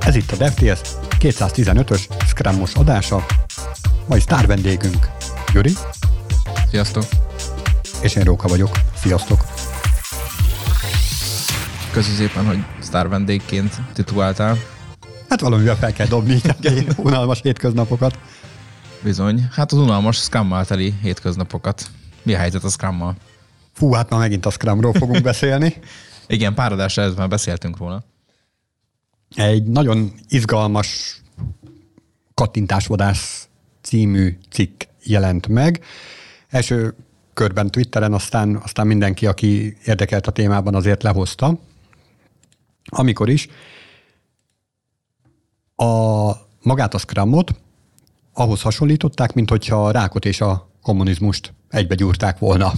Ez itt a DevTS 215-ös Scrummos adása. Mai sztár vendégünk Gyuri. Sziasztok! És én Róka vagyok. Sziasztok! Köszi szépen, hogy sztár vendégként tituláltál. Hát valamivel fel kell dobni a unalmas hétköznapokat. Bizony. Hát az unalmas scrum teli hétköznapokat. Mi a helyzet a scrum Fú, hát ma megint a Scrumról fogunk beszélni. Igen, pár adásra már beszéltünk róla. Egy nagyon izgalmas kattintásvadász című cikk jelent meg. Első körben Twitteren, aztán, aztán mindenki, aki érdekelt a témában, azért lehozta. Amikor is a magát a Scrumot ahhoz hasonlították, mint hogyha a rákot és a kommunizmust egybe gyúrták volna.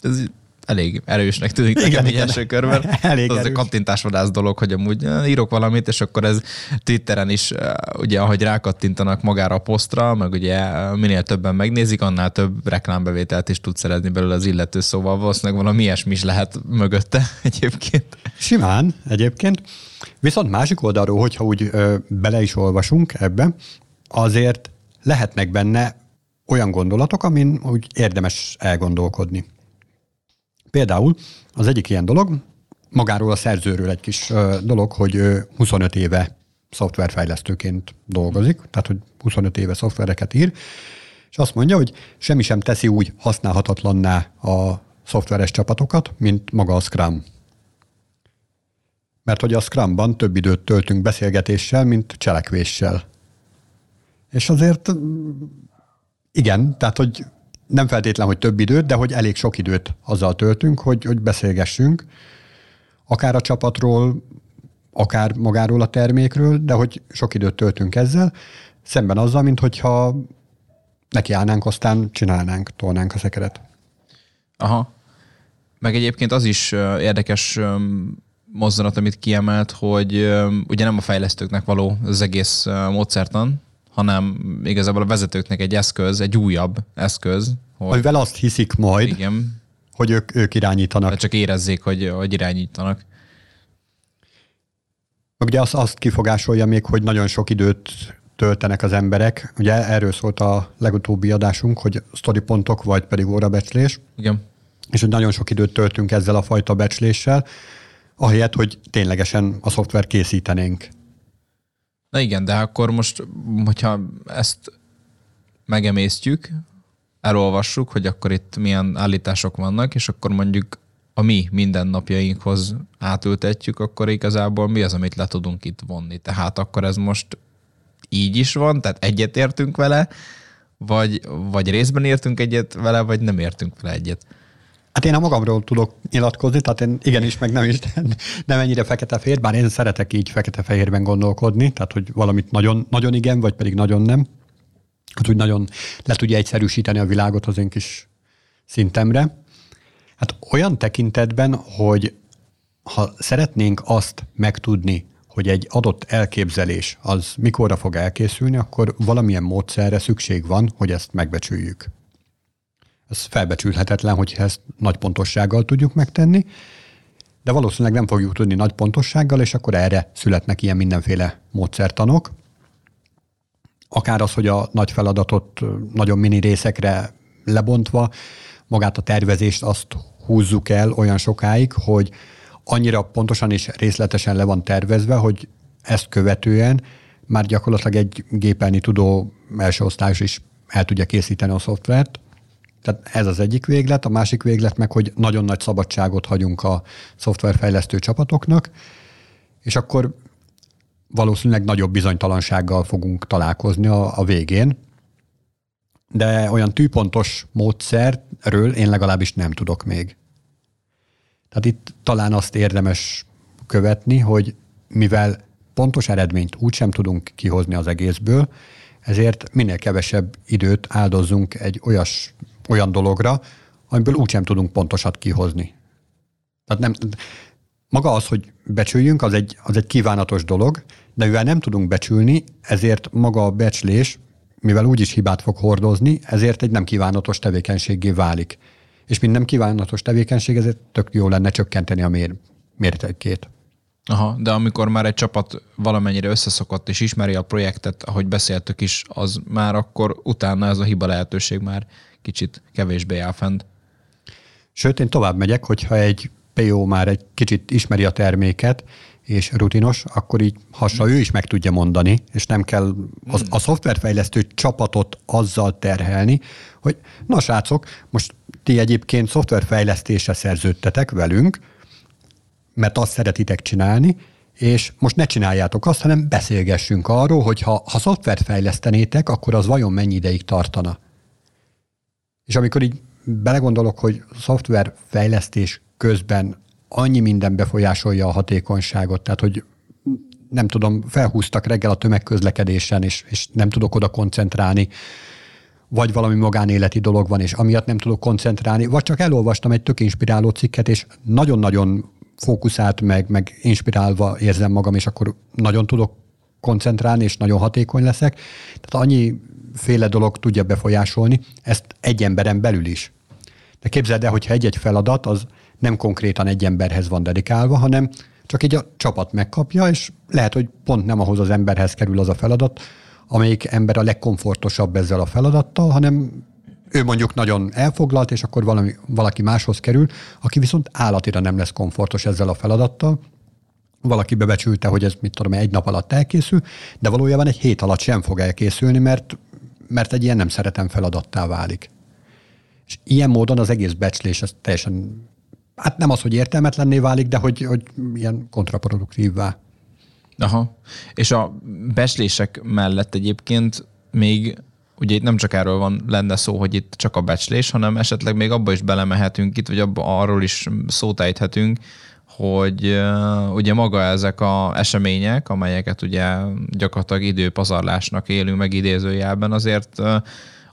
Ez elég erősnek tűnik igen, nekem igen. első körben. Elég az erős. a kattintásvadász dolog, hogy amúgy írok valamit, és akkor ez Twitteren is, ugye ahogy rákattintanak magára a posztra, meg ugye minél többen megnézik, annál több reklámbevételt is tud szerezni belőle az illető, szóval valószínűleg valami ilyesmi is lehet mögötte egyébként. Simán egyébként. Viszont másik oldalról, hogyha úgy ö, bele is olvasunk ebbe, azért lehetnek benne olyan gondolatok, amin úgy érdemes elgondolkodni. Például az egyik ilyen dolog, magáról a szerzőről egy kis dolog, hogy 25 éve szoftverfejlesztőként dolgozik, tehát hogy 25 éve szoftvereket ír, és azt mondja, hogy semmi sem teszi úgy használhatatlanná a szoftveres csapatokat, mint maga a Scrum. Mert hogy a Scrumban több időt töltünk beszélgetéssel, mint cselekvéssel. És azért igen, tehát hogy nem feltétlen, hogy több időt, de hogy elég sok időt azzal töltünk, hogy, hogy beszélgessünk, akár a csapatról, akár magáról a termékről, de hogy sok időt töltünk ezzel, szemben azzal, mint hogyha nekiállnánk, aztán csinálnánk, tolnánk a szekeret. Aha. Meg egyébként az is érdekes mozzanat, amit kiemelt, hogy ugye nem a fejlesztőknek való az egész módszertan, hanem igazából a vezetőknek egy eszköz, egy újabb eszköz. Hogy, Amivel azt hiszik majd, igen, hogy ők, ők irányítanak. csak érezzék, hogy, hogy irányítanak. Ugye azt, azt kifogásolja még, hogy nagyon sok időt töltenek az emberek. Ugye erről szólt a legutóbbi adásunk, hogy sztori pontok, vagy pedig órabecslés. Igen. És hogy nagyon sok időt töltünk ezzel a fajta becsléssel, ahelyett, hogy ténylegesen a szoftver készítenénk. Na igen, de akkor most, hogyha ezt megemésztjük, elolvassuk, hogy akkor itt milyen állítások vannak, és akkor mondjuk a mi mindennapjainkhoz átültetjük, akkor igazából mi az, amit le tudunk itt vonni. Tehát akkor ez most így is van, tehát egyet értünk vele, vagy, vagy részben értünk egyet vele, vagy nem értünk vele egyet. Hát én a magamról tudok nyilatkozni, tehát én igenis, meg nem is, nem ennyire fekete-fehér, bár én szeretek így fekete-fehérben gondolkodni, tehát hogy valamit nagyon, nagyon igen, vagy pedig nagyon nem. Hát úgy nagyon le tudja egyszerűsíteni a világot az én kis szintemre. Hát olyan tekintetben, hogy ha szeretnénk azt megtudni, hogy egy adott elképzelés az mikorra fog elkészülni, akkor valamilyen módszerre szükség van, hogy ezt megbecsüljük. Ez felbecsülhetetlen, hogy ezt nagy pontossággal tudjuk megtenni, de valószínűleg nem fogjuk tudni nagy pontossággal, és akkor erre születnek ilyen mindenféle módszertanok. Akár az, hogy a nagy feladatot nagyon mini részekre lebontva, magát a tervezést azt húzzuk el olyan sokáig, hogy annyira pontosan és részletesen le van tervezve, hogy ezt követően már gyakorlatilag egy gépelni tudó első osztályos is el tudja készíteni a szoftvert, tehát ez az egyik véglet, a másik véglet meg, hogy nagyon nagy szabadságot hagyunk a szoftverfejlesztő csapatoknak, és akkor valószínűleg nagyobb bizonytalansággal fogunk találkozni a, a végén, de olyan tűpontos módszerről én legalábbis nem tudok még. Tehát itt talán azt érdemes követni, hogy mivel pontos eredményt úgysem tudunk kihozni az egészből, ezért minél kevesebb időt áldozzunk egy olyas olyan dologra, amiből úgysem tudunk pontosat kihozni. Tehát nem, maga az, hogy becsüljünk, az egy, az egy kívánatos dolog, de mivel nem tudunk becsülni, ezért maga a becslés, mivel úgyis hibát fog hordozni, ezért egy nem kívánatos tevékenységé válik. És mint nem kívánatos tevékenység, ezért tök jó lenne csökkenteni a mér, mértékét. Aha, de amikor már egy csapat valamennyire összeszokott és ismeri a projektet, ahogy beszéltük is, az már akkor utána ez a hiba lehetőség már kicsit kevésbé áll fent. Sőt, én tovább megyek, hogyha egy PO már egy kicsit ismeri a terméket, és rutinos, akkor így hassa ő is meg tudja mondani, és nem kell az, a szoftverfejlesztő csapatot azzal terhelni, hogy na srácok, most ti egyébként szoftverfejlesztésre szerződtetek velünk, mert azt szeretitek csinálni, és most ne csináljátok azt, hanem beszélgessünk arról, hogy ha, ha szoftvert fejlesztenétek, akkor az vajon mennyi ideig tartana. És amikor így belegondolok, hogy szoftverfejlesztés közben annyi minden befolyásolja a hatékonyságot, tehát hogy nem tudom, felhúztak reggel a tömegközlekedésen, és, és nem tudok oda koncentrálni, vagy valami magánéleti dolog van, és amiatt nem tudok koncentrálni, vagy csak elolvastam egy tök inspiráló cikket, és nagyon-nagyon fókuszált meg, meg inspirálva érzem magam, és akkor nagyon tudok koncentrálni, és nagyon hatékony leszek. Tehát annyi féle dolog tudja befolyásolni, ezt egy emberen belül is. De képzeld el, hogyha egy-egy feladat az nem konkrétan egy emberhez van dedikálva, hanem csak egy a csapat megkapja, és lehet, hogy pont nem ahhoz az emberhez kerül az a feladat, amelyik ember a legkomfortosabb ezzel a feladattal, hanem ő mondjuk nagyon elfoglalt, és akkor valami, valaki máshoz kerül, aki viszont állatira nem lesz komfortos ezzel a feladattal. Valaki bebecsülte, hogy ez mit tudom, egy nap alatt elkészül, de valójában egy hét alatt sem fog elkészülni, mert, mert egy ilyen nem szeretem feladattá válik. És ilyen módon az egész becslés az teljesen, hát nem az, hogy értelmetlenné válik, de hogy, hogy ilyen kontraproduktívvá. Aha. És a becslések mellett egyébként még ugye itt nem csak erről van lenne szó, hogy itt csak a becslés, hanem esetleg még abba is belemehetünk itt, vagy abba arról is szót ejthetünk, hogy ugye maga ezek a események, amelyeket ugye gyakorlatilag időpazarlásnak élünk meg idézőjelben, azért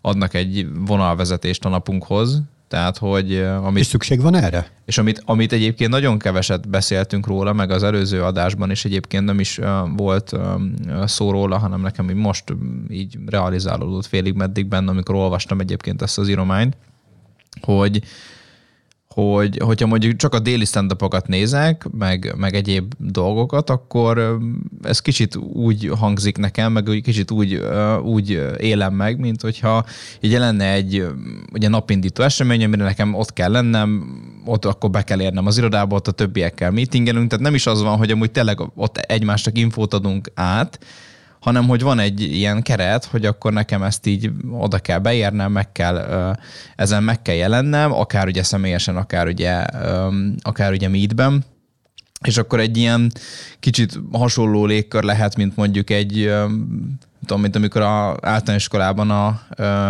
adnak egy vonalvezetést a napunkhoz, tehát, hogy amit, és szükség van erre? És amit, amit egyébként nagyon keveset beszéltünk róla, meg az előző adásban is egyébként nem is volt szó róla, hanem nekem így most így realizálódott félig meddig benne, amikor olvastam egyébként ezt az írományt, hogy hogy hogyha mondjuk csak a déli stand nézek, meg, meg egyéb dolgokat, akkor ez kicsit úgy hangzik nekem, meg kicsit úgy, úgy élem meg, mint hogyha így lenne egy ugye napindító esemény, amire nekem ott kell lennem, ott akkor be kell érnem az irodába, ott a többiekkel meetingelünk, tehát nem is az van, hogy amúgy tényleg ott egymásnak infót adunk át, hanem hogy van egy ilyen keret, hogy akkor nekem ezt így oda kell beérnem, meg kell, ezen meg kell jelennem, akár ugye személyesen, akár ugye, akár ugye meetben, és akkor egy ilyen kicsit hasonló légkör lehet, mint mondjuk egy, tudom, mint amikor a általános iskolában a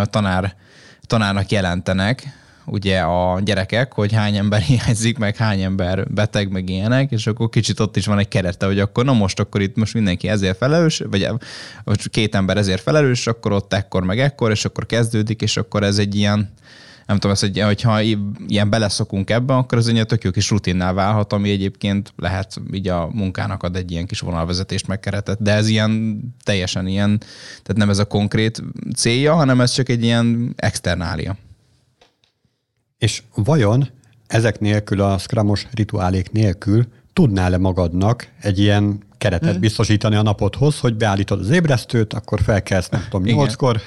tanár, tanárnak jelentenek, ugye a gyerekek, hogy hány ember hiányzik, meg hány ember beteg, meg ilyenek, és akkor kicsit ott is van egy kerete, hogy akkor na most akkor itt most mindenki ezért felelős, vagy két ember ezért felelős, akkor ott ekkor meg ekkor, és akkor kezdődik, és akkor ez egy ilyen, nem tudom, ez, hogy, hogyha ilyen beleszokunk ebbe, akkor az egy tök jó kis rutinnál válhat, ami egyébként lehet így a munkának ad egy ilyen kis vonalvezetést megkeretett, de ez ilyen teljesen ilyen, tehát nem ez a konkrét célja, hanem ez csak egy ilyen externália. És vajon ezek nélkül, a scrumos rituálék nélkül tudnál-e magadnak egy ilyen keretet hmm. biztosítani a napodhoz, hogy beállítod az ébresztőt, akkor felkelsz, nem tudom, nyolckor.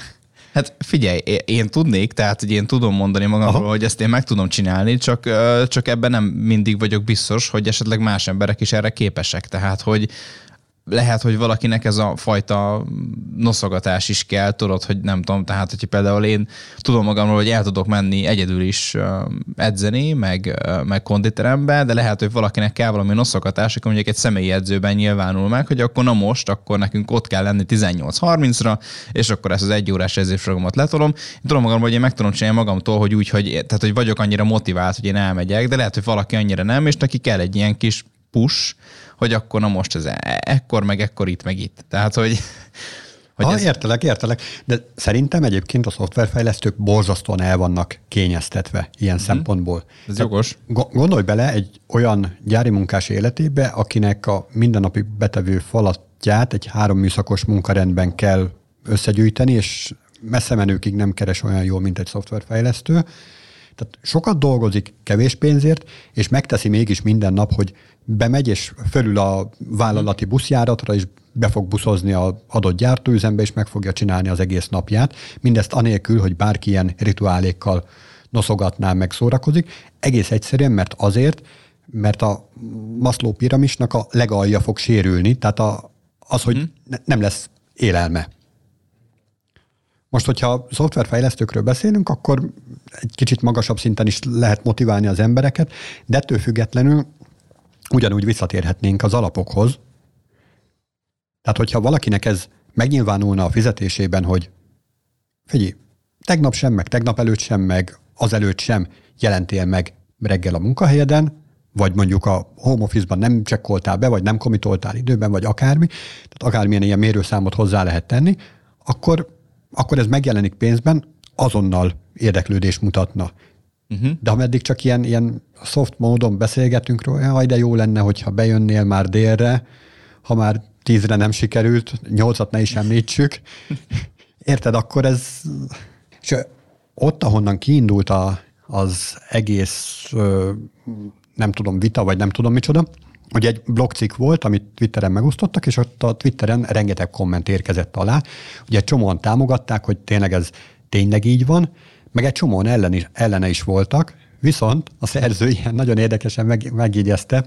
Hát figyelj, én tudnék, tehát hogy én tudom mondani magamról, Aha. hogy ezt én meg tudom csinálni, csak, csak ebben nem mindig vagyok biztos, hogy esetleg más emberek is erre képesek. Tehát, hogy lehet, hogy valakinek ez a fajta noszogatás is kell, tudod, hogy nem tudom, tehát hogyha például én tudom magamról, hogy el tudok menni egyedül is edzeni, meg, meg konditerembe, de lehet, hogy valakinek kell valami noszogatás, akkor mondjuk egy személyi edzőben nyilvánul meg, hogy akkor na most, akkor nekünk ott kell lenni 18-30-ra, és akkor ezt az egy órás edzésprogramot letolom. Én tudom magamról, hogy én meg tudom csinálni magamtól, hogy úgy, hogy, tehát, hogy vagyok annyira motivált, hogy én elmegyek, de lehet, hogy valaki annyira nem, és neki kell egy ilyen kis push, hogy akkor na most ez e- ekkor, meg ekkor itt, meg itt. Tehát, hogy, hogy ha, ez... értelek, értelek. De szerintem egyébként a szoftverfejlesztők borzasztóan el vannak kényeztetve ilyen hmm. szempontból. Ez Tehát jogos. Gondolj bele egy olyan gyári munkás életébe, akinek a mindennapi betevő falatját egy három műszakos munkarendben kell összegyűjteni, és messze menőkig nem keres olyan jól, mint egy szoftverfejlesztő. Tehát sokat dolgozik kevés pénzért, és megteszi mégis minden nap, hogy bemegy, és fölül a vállalati buszjáratra, és be fog buszozni az adott gyártóüzembe, és meg fogja csinálni az egész napját. Mindezt anélkül, hogy bárki ilyen rituálékkal noszogatná, meg szórakozik. Egész egyszerűen, mert azért, mert a Maslow piramisnak a legalja fog sérülni, tehát a, az, hogy hmm. ne, nem lesz élelme. Most, hogyha szoftverfejlesztőkről beszélünk, akkor egy kicsit magasabb szinten is lehet motiválni az embereket, de ettől függetlenül ugyanúgy visszatérhetnénk az alapokhoz. Tehát, hogyha valakinek ez megnyilvánulna a fizetésében, hogy figyelj, tegnap sem, meg tegnap előtt sem, meg azelőtt sem jelentél meg reggel a munkahelyeden, vagy mondjuk a home office-ban nem csekkoltál be, vagy nem komitoltál időben, vagy akármi, tehát akármilyen ilyen mérőszámot hozzá lehet tenni, akkor, akkor ez megjelenik pénzben, azonnal érdeklődés mutatna. Uh-huh. De ameddig csak ilyen, ilyen soft módon beszélgetünk róla, jaj, de jó lenne, hogyha bejönnél már délre, ha már tízre nem sikerült, nyolcat ne is említsük. Érted, akkor ez... És ott, ahonnan kiindult a, az egész nem tudom, vita, vagy nem tudom micsoda, hogy egy blogcikk volt, amit Twitteren megosztottak, és ott a Twitteren rengeteg komment érkezett alá. Ugye csomóan támogatták, hogy tényleg ez tényleg így van, meg egy csomóan ellen is, ellene is voltak, viszont a szerző ilyen nagyon érdekesen meg, megjegyezte,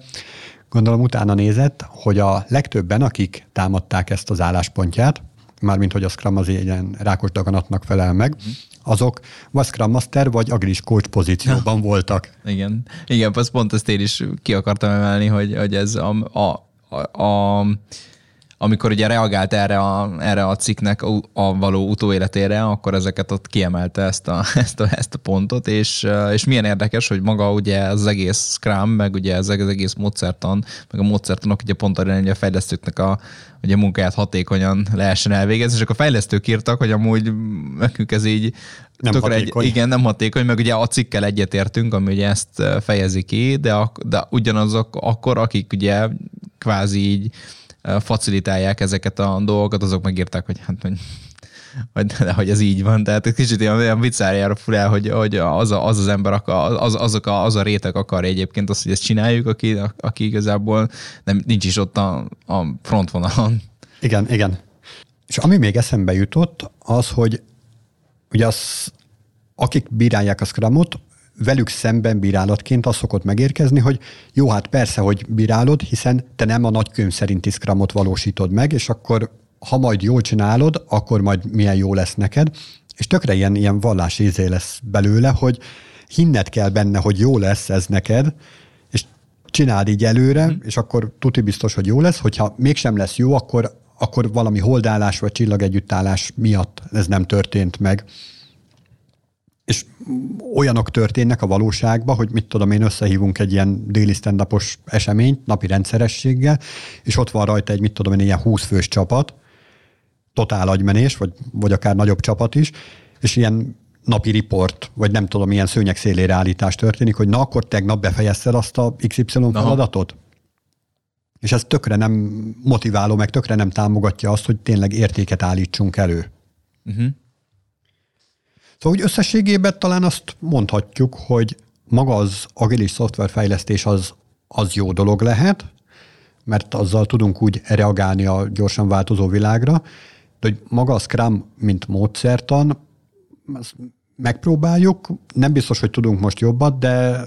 gondolom utána nézett, hogy a legtöbben, akik támadták ezt az álláspontját, mármint hogy a Scrum az ilyen rákos daganatnak felel meg, mm azok vagy Scrum Master, vagy Agilis Coach pozícióban ja. voltak. Igen, igen, az pont ezt én is ki akartam emelni, hogy, hogy ez a, a, a, a amikor ugye reagált erre a, erre a cikknek a, a való utóéletére, akkor ezeket ott kiemelte ezt a, ezt a, ezt a pontot, és, és milyen érdekes, hogy maga ugye az egész Scrum, meg ugye ez az egész módszertan, meg a módszertanok ugye pont arra, hogy a fejlesztőknek a, hogy a munkáját hatékonyan lehessen elvégezni, és akkor a fejlesztők írtak, hogy amúgy nekünk ez így nem hatékony. Egy, igen, nem hatékony, meg ugye a cikkel egyetértünk, ami ugye ezt fejezi ki, de, de ugyanazok akkor, akik ugye kvázi így facilitálják ezeket a dolgokat, azok megírták, hogy hát hogy hogy, de, hogy ez így van. Tehát egy kicsit ilyen, olyan viccárjára fur el, hogy, hogy az, a, az az ember, akar, az, azok a, az a réteg akar egyébként azt, hogy ezt csináljuk, aki, aki igazából nem, nincs is ott a, a frontvonalon. Igen, igen. És ami még eszembe jutott, az, hogy ugye az, akik bírálják a Scrumot, velük szemben bírálatként az szokott megérkezni, hogy jó, hát persze, hogy bírálod, hiszen te nem a nagykönyv szerinti Scrumot valósítod meg, és akkor ha majd jól csinálod, akkor majd milyen jó lesz neked. És tökre ilyen, ilyen vallás ízé lesz belőle, hogy hinned kell benne, hogy jó lesz ez neked, és csináld így előre, mm. és akkor tuti biztos, hogy jó lesz, hogyha mégsem lesz jó, akkor, akkor valami holdálás vagy csillagegyüttállás miatt ez nem történt meg és olyanok történnek a valóságban, hogy mit tudom én, összehívunk egy ilyen déli stand eseményt napi rendszerességgel, és ott van rajta egy, mit tudom én, ilyen 20 fős csapat, totál agymenés, vagy, vagy akár nagyobb csapat is, és ilyen napi riport, vagy nem tudom, milyen szőnyek szélére állítás történik, hogy na akkor tegnap befejezted azt a XY feladatot? És ez tökre nem motiváló, meg tökre nem támogatja azt, hogy tényleg értéket állítsunk elő. Uh-huh. Szóval úgy összességében talán azt mondhatjuk, hogy maga az agilis szoftverfejlesztés az, az jó dolog lehet, mert azzal tudunk úgy reagálni a gyorsan változó világra, de hogy maga a Scrum, mint módszertan, megpróbáljuk, nem biztos, hogy tudunk most jobbat, de,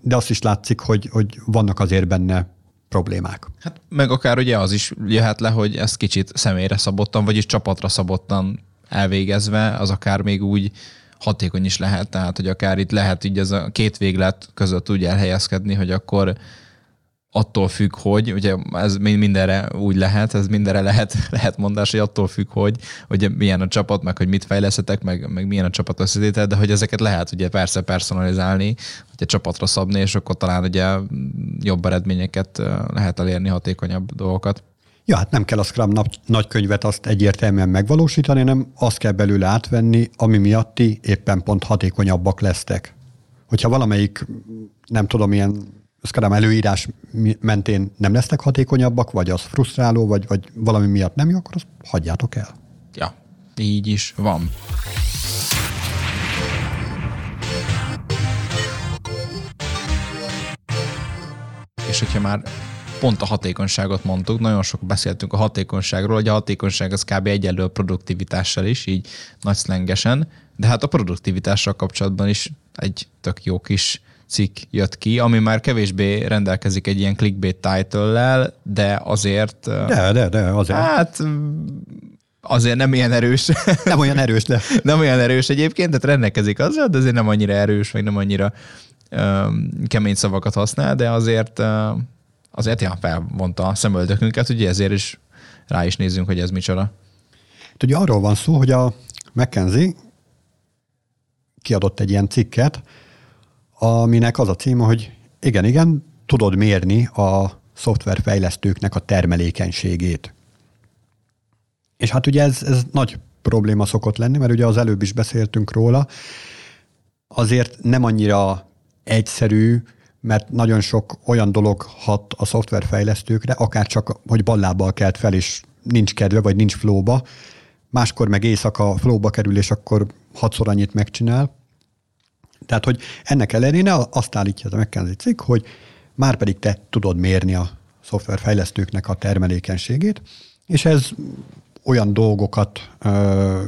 de azt is látszik, hogy, hogy vannak azért benne problémák. Hát meg akár ugye az is jöhet le, hogy ezt kicsit személyre szabottan, vagyis csapatra szabottan elvégezve, az akár még úgy hatékony is lehet, tehát hogy akár itt lehet így ez a két véglet között úgy elhelyezkedni, hogy akkor attól függ, hogy, ugye ez mindenre úgy lehet, ez mindenre lehet, lehet mondás, hogy attól függ, hogy, hogy milyen a csapat, meg hogy mit fejlesztetek, meg, meg milyen a csapat összetétel, de hogy ezeket lehet ugye persze personalizálni, hogy csapatra szabni, és akkor talán ugye jobb eredményeket lehet elérni, hatékonyabb dolgokat. Ja, hát nem kell a Scrum nagykönyvet azt egyértelműen megvalósítani, hanem azt kell belőle átvenni, ami miatt ti éppen pont hatékonyabbak lesztek. Hogyha valamelyik, nem tudom, ilyen szkadám előírás mentén nem lesznek hatékonyabbak, vagy az frusztráló, vagy, vagy valami miatt nem jó, akkor azt hagyjátok el. Ja, így is van. És hogyha már pont a hatékonyságot mondtuk, nagyon sok beszéltünk a hatékonyságról, hogy a hatékonyság az kb. egyenlő a produktivitással is, így nagy szlengesen, de hát a produktivitással kapcsolatban is egy tök jó kis cikk jött ki, ami már kevésbé rendelkezik egy ilyen clickbait title de azért... De, de, de, azért. Hát azért nem ilyen erős. Nem olyan erős, de. nem olyan erős egyébként, tehát rendelkezik azzal, de azért nem annyira erős, vagy nem annyira um, kemény szavakat használ, de azért uh, azért ja, felvonta a szemöldökünket, ugye ezért is rá is nézzünk, hogy ez micsoda. Ugye arról van szó, hogy a McKenzie kiadott egy ilyen cikket, aminek az a címe, hogy igen, igen, tudod mérni a szoftverfejlesztőknek a termelékenységét. És hát ugye ez, ez nagy probléma szokott lenni, mert ugye az előbb is beszéltünk róla, azért nem annyira egyszerű, mert nagyon sok olyan dolog hat a szoftverfejlesztőkre, akár csak, hogy ballábbal kelt fel, és nincs kedve, vagy nincs flóba, máskor meg éjszaka flóba kerül, és akkor hatszor annyit megcsinál. Tehát, hogy ennek ellenére azt állítja a McKenzie cikk, hogy már pedig te tudod mérni a szoftverfejlesztőknek a termelékenységét, és ez olyan dolgokat ö,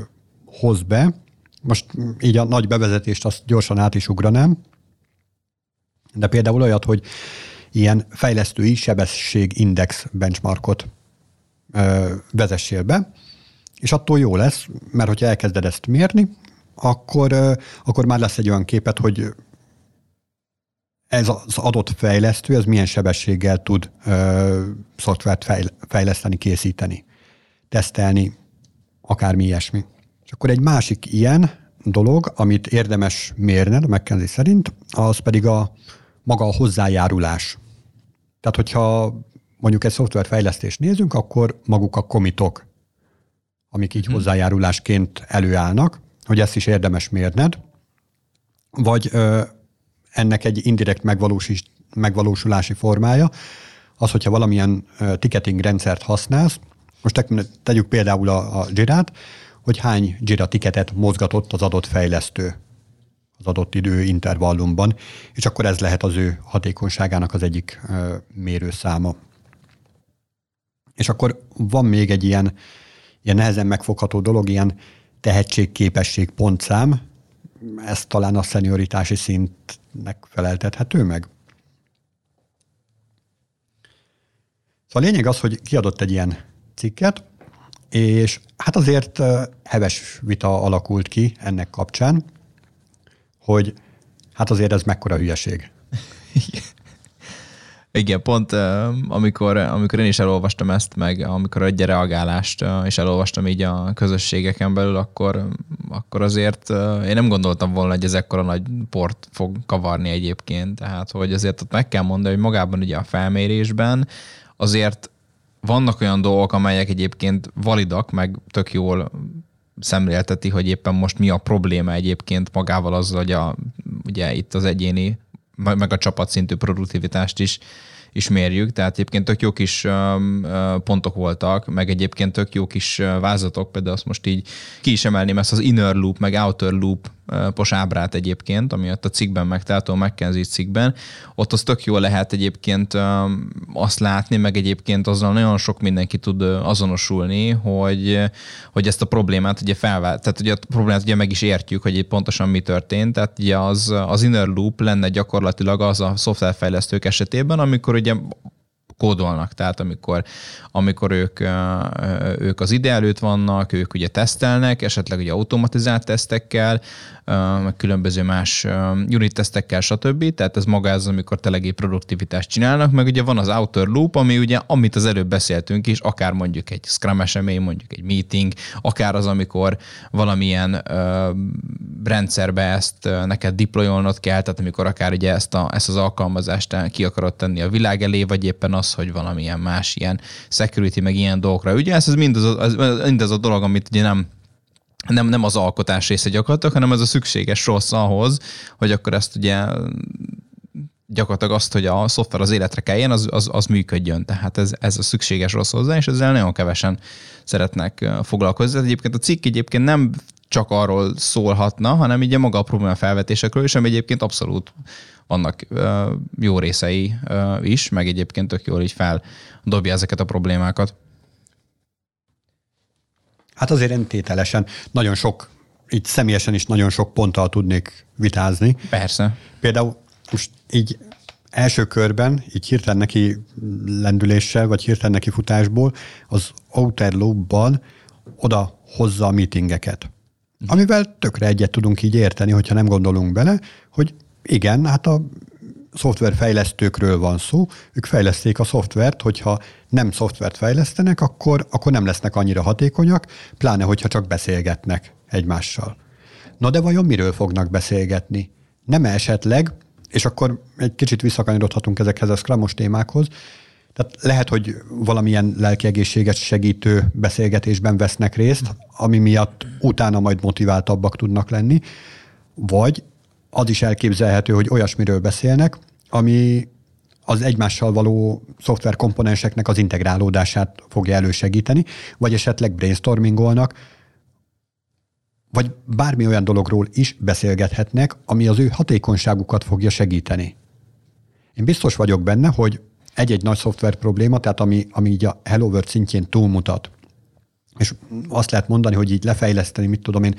hoz be, most így a nagy bevezetést azt gyorsan át is ugranám, de például olyat, hogy ilyen fejlesztői sebességindex benchmarkot ö, vezessél be, és attól jó lesz, mert hogyha elkezded ezt mérni, akkor, akkor már lesz egy olyan képet, hogy ez az adott fejlesztő, ez milyen sebességgel tud ö, szoftvert fejleszteni, készíteni, tesztelni, akármi ilyesmi. És akkor egy másik ilyen dolog, amit érdemes mérned, a McKenzie szerint, az pedig a maga a hozzájárulás. Tehát, hogyha mondjuk egy szoftverfejlesztést nézünk, akkor maguk a komitok, amik így hmm. hozzájárulásként előállnak, hogy ezt is érdemes mérned, vagy ö, ennek egy indirekt megvalósulási formája, az, hogyha valamilyen ö, ticketing rendszert használsz, most tegyük például a, a Jira-t, hogy hány Jira ticketet mozgatott az adott fejlesztő az adott idő intervallumban, és akkor ez lehet az ő hatékonyságának az egyik mérőszáma. És akkor van még egy ilyen, ilyen nehezen megfogható dolog, ilyen tehetségképesség pontszám, ez talán a szenioritási szintnek feleltethető meg. Szóval a lényeg az, hogy kiadott egy ilyen cikket, és hát azért heves vita alakult ki ennek kapcsán, hogy hát azért ez mekkora hülyeség. Igen, pont amikor, amikor én is elolvastam ezt, meg amikor egy reagálást, és elolvastam így a közösségeken belül, akkor, akkor azért én nem gondoltam volna, hogy ez ekkora nagy port fog kavarni egyébként. Tehát, hogy azért ott meg kell mondani, hogy magában ugye a felmérésben azért vannak olyan dolgok, amelyek egyébként validak, meg tök jól szemlélteti, hogy éppen most mi a probléma egyébként magával azzal, hogy a, ugye itt az egyéni, meg a csapatszintű produktivitást is ismerjük, tehát egyébként tök jó kis pontok voltak, meg egyébként tök jó kis vázatok, például azt most így ki is emelném ezt az inner loop, meg outer loop pos ábrát egyébként, ami ott a cikkben megtalálható, a McKenzie cikkben. Ott az tök jó lehet egyébként azt látni, meg egyébként azzal nagyon sok mindenki tud azonosulni, hogy, hogy ezt a problémát ugye felvált, tehát ugye a problémát ugye meg is értjük, hogy itt pontosan mi történt, tehát ugye az, az inner loop lenne gyakorlatilag az a szoftverfejlesztők esetében, amikor ugye kódolnak, tehát amikor, amikor ők, ők az ide előtt vannak, ők ugye tesztelnek, esetleg ugye automatizált tesztekkel, meg különböző más unit tesztekkel, stb. Tehát ez maga az, amikor tényleg produktivitást csinálnak, meg ugye van az outer loop, ami ugye, amit az előbb beszéltünk is, akár mondjuk egy Scrum esemény, mondjuk egy meeting, akár az, amikor valamilyen rendszerbe ezt neked deployolnod kell, tehát amikor akár ugye ezt, a, ezt az alkalmazást ki akarod tenni a világ elé, vagy éppen az, hogy valamilyen más ilyen security, meg ilyen dolgokra Ugye Ez mind az, az, mind az a dolog, amit ugye nem nem, nem az alkotás része gyakorlatilag, hanem ez a szükséges rossz ahhoz, hogy akkor ezt ugye gyakorlatilag azt, hogy a szoftver az életre kelljen, az, az, az működjön. Tehát ez, ez a szükséges rossz hozzá, és ezzel nagyon kevesen szeretnek foglalkozni. Egyébként a cikk egyébként nem csak arról szólhatna, hanem így maga a probléma felvetésekről, és ami egyébként abszolút vannak jó részei is, meg egyébként tök jól így feldobja ezeket a problémákat. Hát azért entételesen nagyon sok, így személyesen is nagyon sok ponttal tudnék vitázni. Persze. Például most így első körben, így hirtelen neki lendüléssel, vagy hirtelen neki futásból, az Outer Loop-ban oda hozza a meetingeket. Amivel tökre egyet tudunk így érteni, hogyha nem gondolunk bele, hogy igen, hát a szoftverfejlesztőkről van szó, ők fejleszték a szoftvert, hogyha nem szoftvert fejlesztenek, akkor, akkor nem lesznek annyira hatékonyak, pláne hogyha csak beszélgetnek egymással. Na de vajon miről fognak beszélgetni? Nem esetleg, és akkor egy kicsit visszakanyarodhatunk ezekhez a scrumos témákhoz, tehát lehet, hogy valamilyen lelkiegészséget segítő beszélgetésben vesznek részt, ami miatt utána majd motiváltabbak tudnak lenni, vagy az is elképzelhető, hogy olyasmiről beszélnek, ami az egymással való szoftverkomponenseknek az integrálódását fogja elősegíteni, vagy esetleg brainstormingolnak, vagy bármi olyan dologról is beszélgethetnek, ami az ő hatékonyságukat fogja segíteni. Én biztos vagyok benne, hogy egy-egy nagy szoftver probléma, tehát ami, ami így a Hello World szintjén túlmutat, és azt lehet mondani, hogy így lefejleszteni, mit tudom én,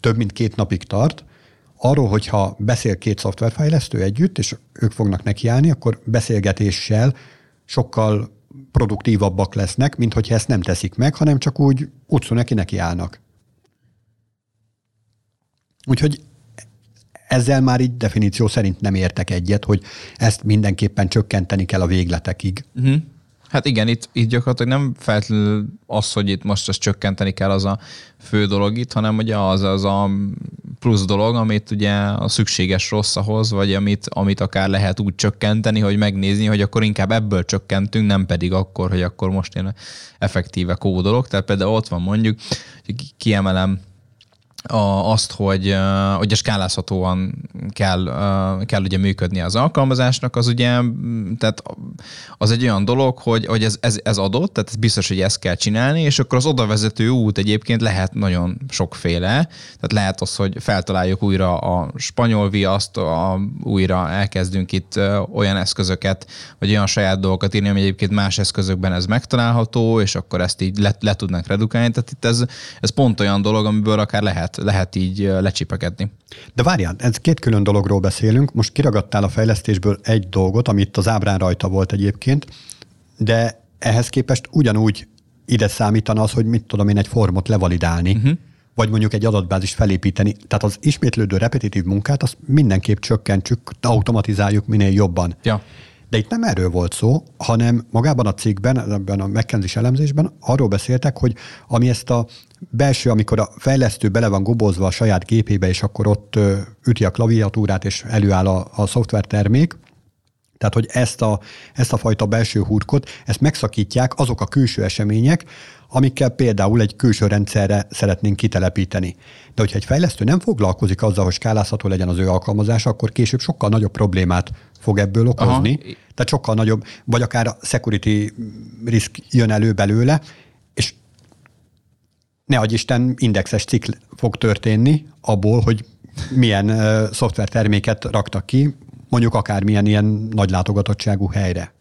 több mint két napig tart, arról, hogyha beszél két szoftverfejlesztő együtt, és ők fognak nekiállni, akkor beszélgetéssel sokkal produktívabbak lesznek, mint hogyha ezt nem teszik meg, hanem csak úgy utcú neki nekiállnak. Úgyhogy ezzel már így definíció szerint nem értek egyet, hogy ezt mindenképpen csökkenteni kell a végletekig. Uh-huh. Hát igen, itt, itt gyakorlatilag nem feltétlenül az, hogy itt most ezt csökkenteni kell az a fő dolog itt, hanem ugye az, az a plusz dolog, amit ugye a szükséges rossz ahhoz, vagy amit, amit akár lehet úgy csökkenteni, hogy megnézni, hogy akkor inkább ebből csökkentünk, nem pedig akkor, hogy akkor most én effektíve kódolok. Tehát például ott van mondjuk, hogy kiemelem a, azt, hogy, hogy a skálázhatóan kell, kell ugye működni az alkalmazásnak, az ugye, tehát az egy olyan dolog, hogy, hogy ez, ez, ez adott, tehát biztos, hogy ezt kell csinálni, és akkor az odavezető út egyébként lehet nagyon sokféle, tehát lehet az, hogy feltaláljuk újra a spanyol viaszt, a, újra elkezdünk itt olyan eszközöket, vagy olyan saját dolgokat írni, ami egyébként más eszközökben ez megtalálható, és akkor ezt így le, le tudnak redukálni, tehát itt ez, ez pont olyan dolog, amiből akár lehet lehet, így lecsipekedni. De várjál, ez két külön dologról beszélünk. Most kiragadtál a fejlesztésből egy dolgot, amit az ábrán rajta volt egyébként, de ehhez képest ugyanúgy ide számítana az, hogy mit tudom én egy formot levalidálni, uh-huh. vagy mondjuk egy adatbázis felépíteni. Tehát az ismétlődő repetitív munkát azt mindenképp csökkentsük, automatizáljuk minél jobban. Ja. De itt nem erről volt szó, hanem magában a cikkben, ebben a McKenzie elemzésben arról beszéltek, hogy ami ezt a belső, amikor a fejlesztő bele van gobozva a saját gépébe, és akkor ott üti a klaviatúrát, és előáll a, a szoftvertermék, tehát, hogy ezt a, ezt a fajta belső hurkot, ezt megszakítják azok a külső események, amikkel például egy külső rendszerre szeretnénk kitelepíteni. De hogyha egy fejlesztő nem foglalkozik azzal, hogy skálázható legyen az ő alkalmazása, akkor később sokkal nagyobb problémát fog ebből okozni. Aha. Tehát sokkal nagyobb, vagy akár a security risk jön elő belőle, és ne adj Isten, indexes cikl fog történni abból, hogy milyen uh, szoftverterméket raktak ki, mondjuk akármilyen ilyen nagy látogatottságú helyre.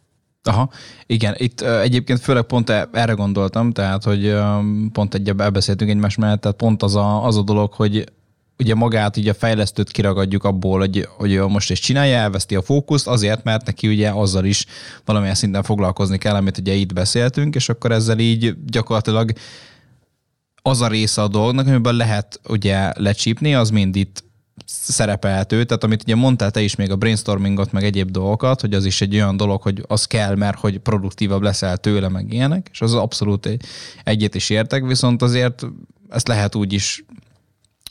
Aha, igen, itt uh, egyébként főleg pont e, erre gondoltam, tehát, hogy um, pont egy elbeszéltünk egymás mellett, tehát pont az a, az a dolog, hogy ugye magát, ugye a fejlesztőt kiragadjuk abból, hogy, hogy most is csinálja, elveszti a fókuszt, azért, mert neki ugye azzal is valamilyen szinten foglalkozni kell, amit ugye itt beszéltünk, és akkor ezzel így gyakorlatilag az a része a dolognak, amiben lehet ugye lecsípni, az mind itt szerepelhető, tehát amit ugye mondtál te is még a brainstormingot, meg egyéb dolgokat, hogy az is egy olyan dolog, hogy az kell, mert hogy produktívabb leszel tőle, meg ilyenek, és az abszolút egyet is értek, viszont azért ezt lehet úgy is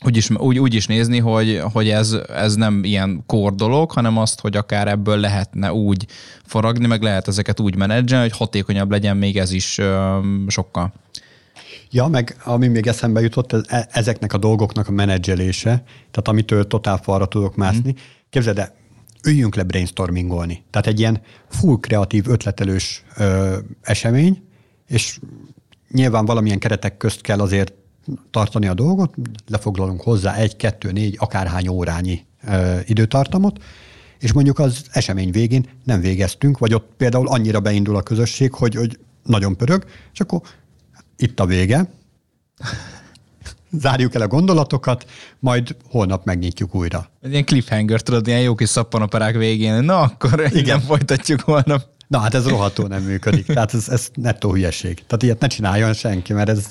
úgy is, úgy, úgy is nézni, hogy, hogy ez, ez nem ilyen kór dolog, hanem azt, hogy akár ebből lehetne úgy faragni, meg lehet ezeket úgy menedzselni, hogy hatékonyabb legyen még ez is ö, sokkal. Ja, meg ami még eszembe jutott, ez, e, ezeknek a dolgoknak a menedzselése, tehát amitől totál falra tudok mászni. Mm. Képzeld el, üljünk le brainstormingolni. Tehát egy ilyen full kreatív, ötletelős ö, esemény, és nyilván valamilyen keretek közt kell azért tartani a dolgot, lefoglalunk hozzá egy, kettő, négy, akárhány órányi ö, időtartamot, és mondjuk az esemény végén nem végeztünk, vagy ott például annyira beindul a közösség, hogy, hogy nagyon pörög, és akkor itt a vége, zárjuk el a gondolatokat, majd holnap megnyitjuk újra. Ilyen cliffhanger, tudod, ilyen jó kis szappanoperák végén. Na, akkor igen, igen folytatjuk holnap. Na hát ez rohadtul nem működik. Tehát ez, ez nettó hülyeség. Tehát ilyet ne csináljon senki, mert ez,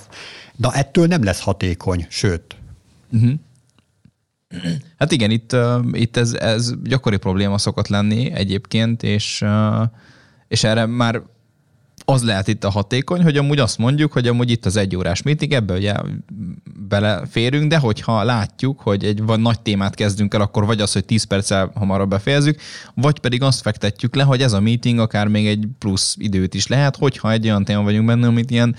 na ettől nem lesz hatékony, sőt. Uh-huh. Hát igen, itt, uh, itt ez, ez gyakori probléma szokott lenni egyébként, és, uh, és erre már az lehet itt a hatékony, hogy amúgy azt mondjuk, hogy amúgy itt az egy órás meeting, ebbe ugye beleférünk, de hogyha látjuk, hogy egy vagy nagy témát kezdünk el, akkor vagy az, hogy 10 perccel hamarabb befejezzük, vagy pedig azt fektetjük le, hogy ez a meeting akár még egy plusz időt is lehet, hogyha egy olyan téma vagyunk benne, amit ilyen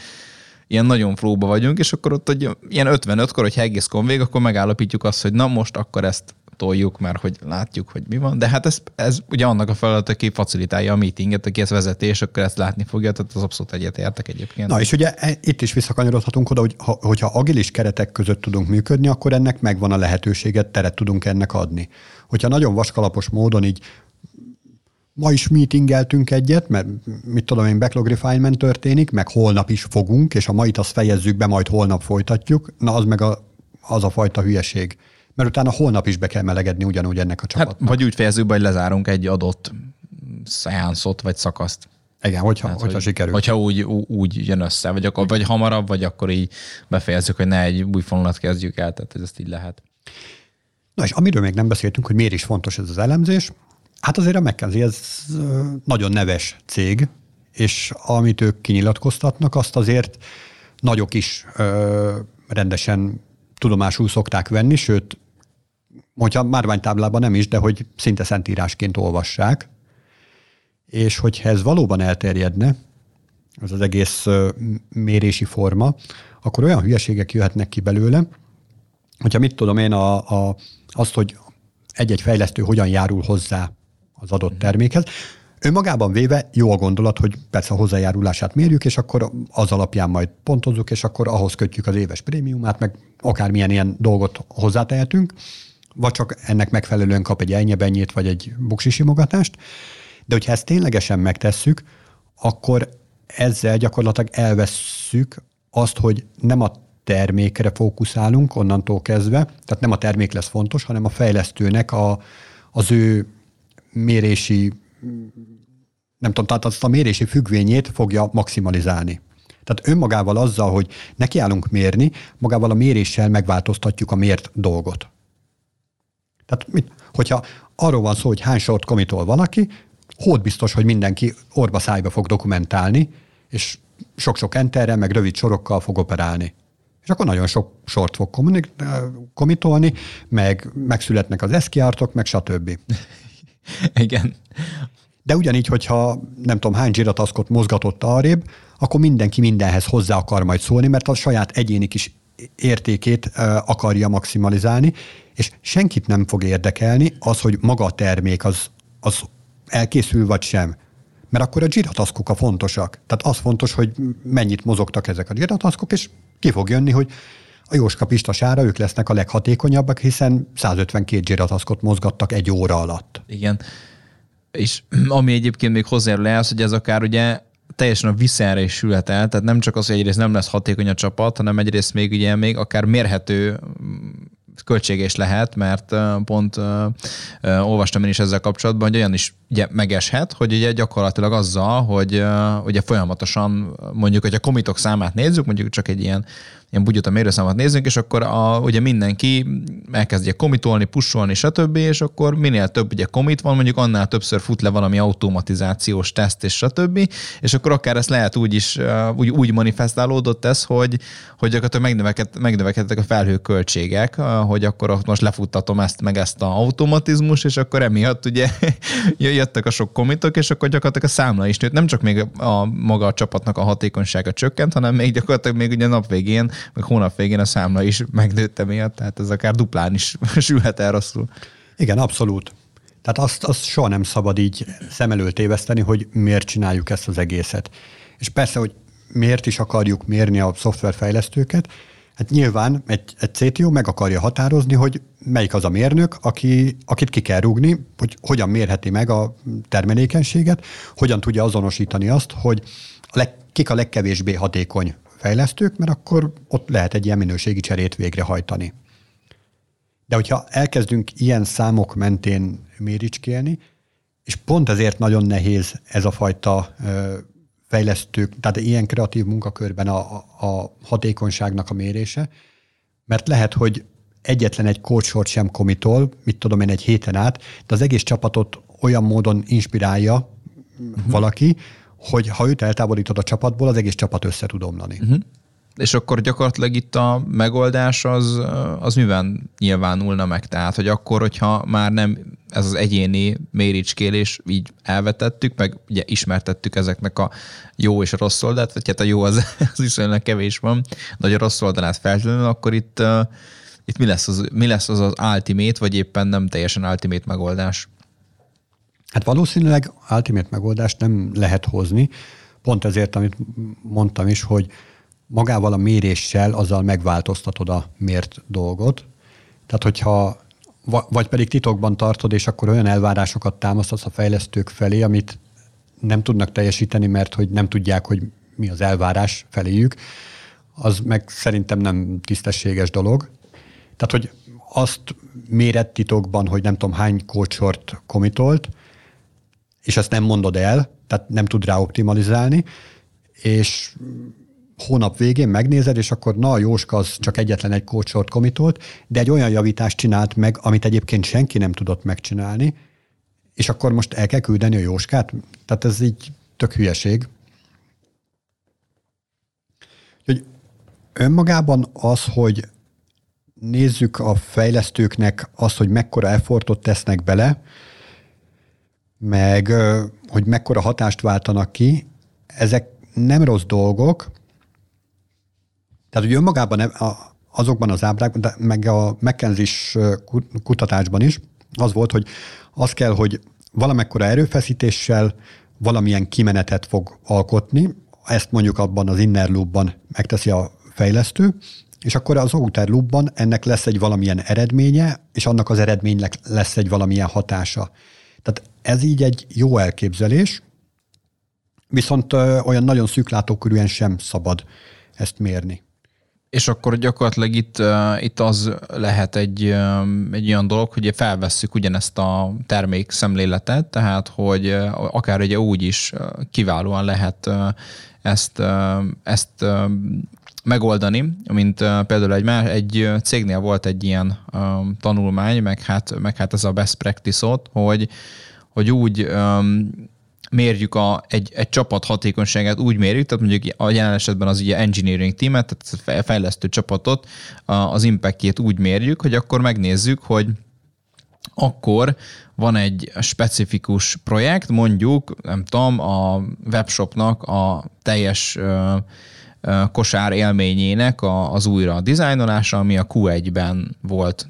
ilyen nagyon flóba vagyunk, és akkor ott hogy ilyen 55-kor, hogy egész konvég, akkor megállapítjuk azt, hogy na most akkor ezt toljuk, mert hogy látjuk, hogy mi van. De hát ez, ez ugye annak a feladat, aki facilitálja a meetinget, aki ezt vezeti, és akkor ezt látni fogja, tehát az abszolút egyetértek egyébként. Na és ugye e, itt is visszakanyarodhatunk oda, hogy ha, hogyha agilis keretek között tudunk működni, akkor ennek megvan a lehetőséget, teret tudunk ennek adni. Hogyha nagyon vaskalapos módon így ma is meetingeltünk egyet, mert mit tudom én, backlog refinement történik, meg holnap is fogunk, és a mait azt fejezzük be, majd holnap folytatjuk, na az meg a, az a fajta hülyeség mert utána holnap is be kell melegedni ugyanúgy ennek a hát, csapatnak. Hát, vagy úgy fejezzük be, hogy lezárunk egy adott szeánszot, vagy szakaszt. Igen, hogyha, hát, hogyha hogy, sikerül. Hogyha úgy, úgy jön össze, vagy, akkor, vagy hamarabb, vagy akkor így befejezzük, hogy ne egy új fonalat kezdjük el, tehát ez ezt így lehet. Na és amiről még nem beszéltünk, hogy miért is fontos ez az elemzés, hát azért a McKenzie ez nagyon neves cég, és amit ők kinyilatkoztatnak, azt azért nagyok is ö, rendesen tudomásul szokták venni, sőt, hogyha márványtáblában nem is, de hogy szinte szentírásként olvassák, és hogyha ez valóban elterjedne, az az egész mérési forma, akkor olyan hülyeségek jöhetnek ki belőle, hogyha mit tudom én, a, a, azt, hogy egy-egy fejlesztő hogyan járul hozzá az adott termékhez. Önmagában véve jó a gondolat, hogy persze a hozzájárulását mérjük, és akkor az alapján majd pontozzuk, és akkor ahhoz kötjük az éves prémiumát, meg akármilyen ilyen dolgot hozzátehetünk, vagy csak ennek megfelelően kap egy ennyebenyét, vagy egy buksisimogatást. De hogyha ezt ténylegesen megtesszük, akkor ezzel gyakorlatilag elvesszük azt, hogy nem a termékre fókuszálunk onnantól kezdve, tehát nem a termék lesz fontos, hanem a fejlesztőnek a, az ő mérési, nem tudom, tehát azt a mérési függvényét fogja maximalizálni. Tehát önmagával azzal, hogy nekiállunk mérni, magával a méréssel megváltoztatjuk a mért dolgot. Tehát mit, hogyha arról van szó, hogy hány sort komitol valaki, hód biztos, hogy mindenki orba szájba fog dokumentálni, és sok-sok enterrel, meg rövid sorokkal fog operálni. És akkor nagyon sok sort fog komitolni, meg megszületnek az eszkiártok, meg stb. Igen. De ugyanígy, hogyha nem tudom hány zsirataszkot mozgatott arrébb, akkor mindenki mindenhez hozzá akar majd szólni, mert a saját egyéni kis értékét akarja maximalizálni, és senkit nem fog érdekelni az, hogy maga a termék az, az elkészül vagy sem. Mert akkor a zsirataszkok a fontosak. Tehát az fontos, hogy mennyit mozogtak ezek a zsirataszkok, és ki fog jönni, hogy a Jóska Pistasára ők lesznek a leghatékonyabbak, hiszen 152 zsirataszkot mozgattak egy óra alatt. Igen. És ami egyébként még hozzájárul ehhez, hogy ez akár ugye teljesen a visszára is sülhet el, tehát nem csak az, hogy egyrészt nem lesz hatékony a csapat, hanem egyrészt még ugye még akár mérhető költséges lehet, mert pont uh, olvastam én is ezzel kapcsolatban, hogy olyan is ugye megeshet, hogy ugye gyakorlatilag azzal, hogy ugye folyamatosan mondjuk, hogy a komitok számát nézzük, mondjuk csak egy ilyen ilyen bugyot a mérőszámot nézzünk, és akkor a, ugye mindenki elkezdje komitolni, pusolni, stb., és akkor minél több ugye komit van, mondjuk annál többször fut le valami automatizációs teszt, és stb., és akkor akár ezt lehet úgy is, úgy, úgy manifestálódott ez, hogy, hogy gyakorlatilag megnövekedtek, megnövekedtek a felhő költségek, hogy akkor most lefuttatom ezt meg ezt a automatizmus, és akkor emiatt ugye jöttek a sok komitok, és akkor gyakorlatilag a számla is nőtt. Nem csak még a maga a csapatnak a hatékonysága csökkent, hanem még gyakorlatilag még ugye nap végén meg hónap végén a számla is megnőtte miatt, tehát ez akár duplán is sülhet el rosszul. Igen, abszolút. Tehát azt, azt soha nem szabad így szem előtt téveszteni, hogy miért csináljuk ezt az egészet. És persze, hogy miért is akarjuk mérni a szoftverfejlesztőket, Hát nyilván egy, egy CTO meg akarja határozni, hogy melyik az a mérnök, aki, akit ki kell rúgni, hogy hogyan mérheti meg a termelékenységet, hogyan tudja azonosítani azt, hogy a leg, kik a legkevésbé hatékony fejlesztők, mert akkor ott lehet egy ilyen minőségi cserét végrehajtani. De hogyha elkezdünk ilyen számok mentén méricskélni, és pont ezért nagyon nehéz ez a fajta fejlesztők, tehát ilyen kreatív munkakörben a, a hatékonyságnak a mérése, mert lehet, hogy egyetlen egy coachort sem komitol, mit tudom én, egy héten át, de az egész csapatot olyan módon inspirálja uh-huh. valaki, hogy ha őt eltávolítod a csapatból, az egész csapat össze tud omlani. Uh-huh. És akkor gyakorlatilag itt a megoldás az, az miben nyilvánulna meg? Tehát, hogy akkor, hogyha már nem ez az egyéni méricskélés így elvetettük, meg ugye ismertettük ezeknek a jó és a rossz oldalt, vagy hát a jó az, az viszonylag kevés van, de a rossz oldalát feltétlenül, akkor itt, uh, itt mi, lesz az, mi lesz az az ultimate, vagy éppen nem teljesen ultimate megoldás? Hát valószínűleg ultimate megoldást nem lehet hozni, pont ezért, amit mondtam is, hogy magával a méréssel azzal megváltoztatod a mért dolgot. Tehát, hogyha vagy pedig titokban tartod, és akkor olyan elvárásokat támasztasz a fejlesztők felé, amit nem tudnak teljesíteni, mert hogy nem tudják, hogy mi az elvárás feléjük, az meg szerintem nem tisztességes dolog. Tehát, hogy azt méret titokban, hogy nem tudom hány kócsort komitolt, és ezt nem mondod el, tehát nem tud rá optimalizálni, és hónap végén megnézed, és akkor na, Jóska az csak egyetlen egy kócsort komitolt, de egy olyan javítást csinált meg, amit egyébként senki nem tudott megcsinálni, és akkor most el kell küldeni a Jóskát? Tehát ez így tök hülyeség. Hogy önmagában az, hogy nézzük a fejlesztőknek azt, hogy mekkora effortot tesznek bele, meg hogy mekkora hatást váltanak ki, ezek nem rossz dolgok, tehát, hogy önmagában azokban az ábrákban, de meg a McKenzie kutatásban is az volt, hogy az kell, hogy valamekkora erőfeszítéssel valamilyen kimenetet fog alkotni, ezt mondjuk abban az inner loopban megteszi a fejlesztő, és akkor az outer loopban ennek lesz egy valamilyen eredménye, és annak az eredménynek lesz egy valamilyen hatása. Tehát ez így egy jó elképzelés, viszont olyan nagyon szűklátókörűen sem szabad ezt mérni. És akkor gyakorlatilag itt, itt az lehet egy, egy olyan dolog, hogy felvesszük ugyanezt a termék szemléletet, tehát hogy akár ugye úgy is kiválóan lehet ezt, ezt megoldani, mint például egy, egy cégnél volt egy ilyen tanulmány, meg hát, meg hát ez a best practice-ot, hogy, hogy úgy mérjük a, egy, egy csapat hatékonyságát, úgy mérjük, tehát mondjuk a jelen esetben az ugye engineering teamet, tehát fejlesztő csapatot, az impactjét úgy mérjük, hogy akkor megnézzük, hogy akkor van egy specifikus projekt, mondjuk, nem tudom, a webshopnak a teljes kosár élményének az újra dizájnolása, ami a Q1-ben volt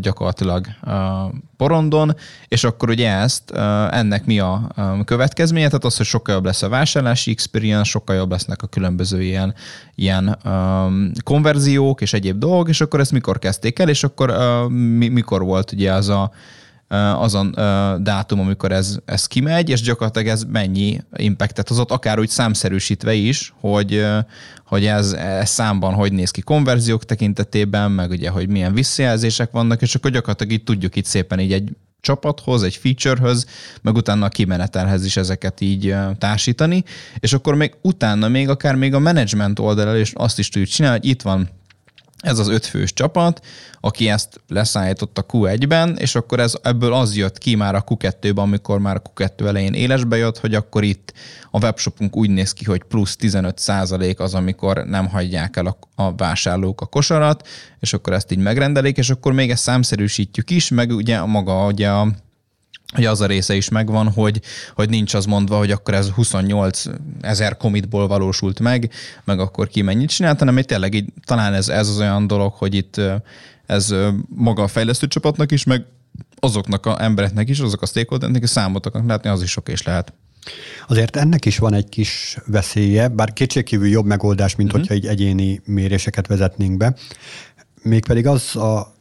gyakorlatilag porondon, és akkor ugye ezt, ennek mi a következménye? Tehát az, hogy sokkal jobb lesz a vásárlási experience, sokkal jobb lesznek a különböző ilyen, ilyen konverziók és egyéb dolgok, és akkor ezt mikor kezdték el, és akkor mikor volt ugye az a azon dátum, amikor ez, ez kimegy, és gyakorlatilag ez mennyi impactet hozott, akár úgy számszerűsítve is, hogy, hogy ez, ez számban hogy néz ki konverziók tekintetében, meg ugye, hogy milyen visszajelzések vannak, és akkor gyakorlatilag itt tudjuk itt szépen így egy csapathoz, egy featurehöz, meg utána a kimenetelhez is ezeket így társítani, és akkor még utána még akár még a management oldalról is azt is tudjuk csinálni, hogy itt van ez az ötfős csapat, aki ezt leszállított a Q1-ben, és akkor ez, ebből az jött ki már a Q2-ben, amikor már a Q2 elején élesbe jött, hogy akkor itt a webshopunk úgy néz ki, hogy plusz 15 százalék az, amikor nem hagyják el a, a vásárlók a kosarat, és akkor ezt így megrendelik, és akkor még ezt számszerűsítjük is, meg ugye maga ugye a hogy az a része is megvan, hogy, hogy nincs az mondva, hogy akkor ez 28 ezer komitból valósult meg, meg akkor ki mennyit csinált, hanem hogy tényleg így, talán ez, ez az olyan dolog, hogy itt ez maga a fejlesztő csapatnak is, meg azoknak a embereknek is, azok a stakeholdereknek is számot akarnak látni, az is sok és lehet. Azért ennek is van egy kis veszélye, bár kétségkívül jobb megoldás, mint uh-huh. hogyha egy egyéni méréseket vezetnénk be. Mégpedig az a,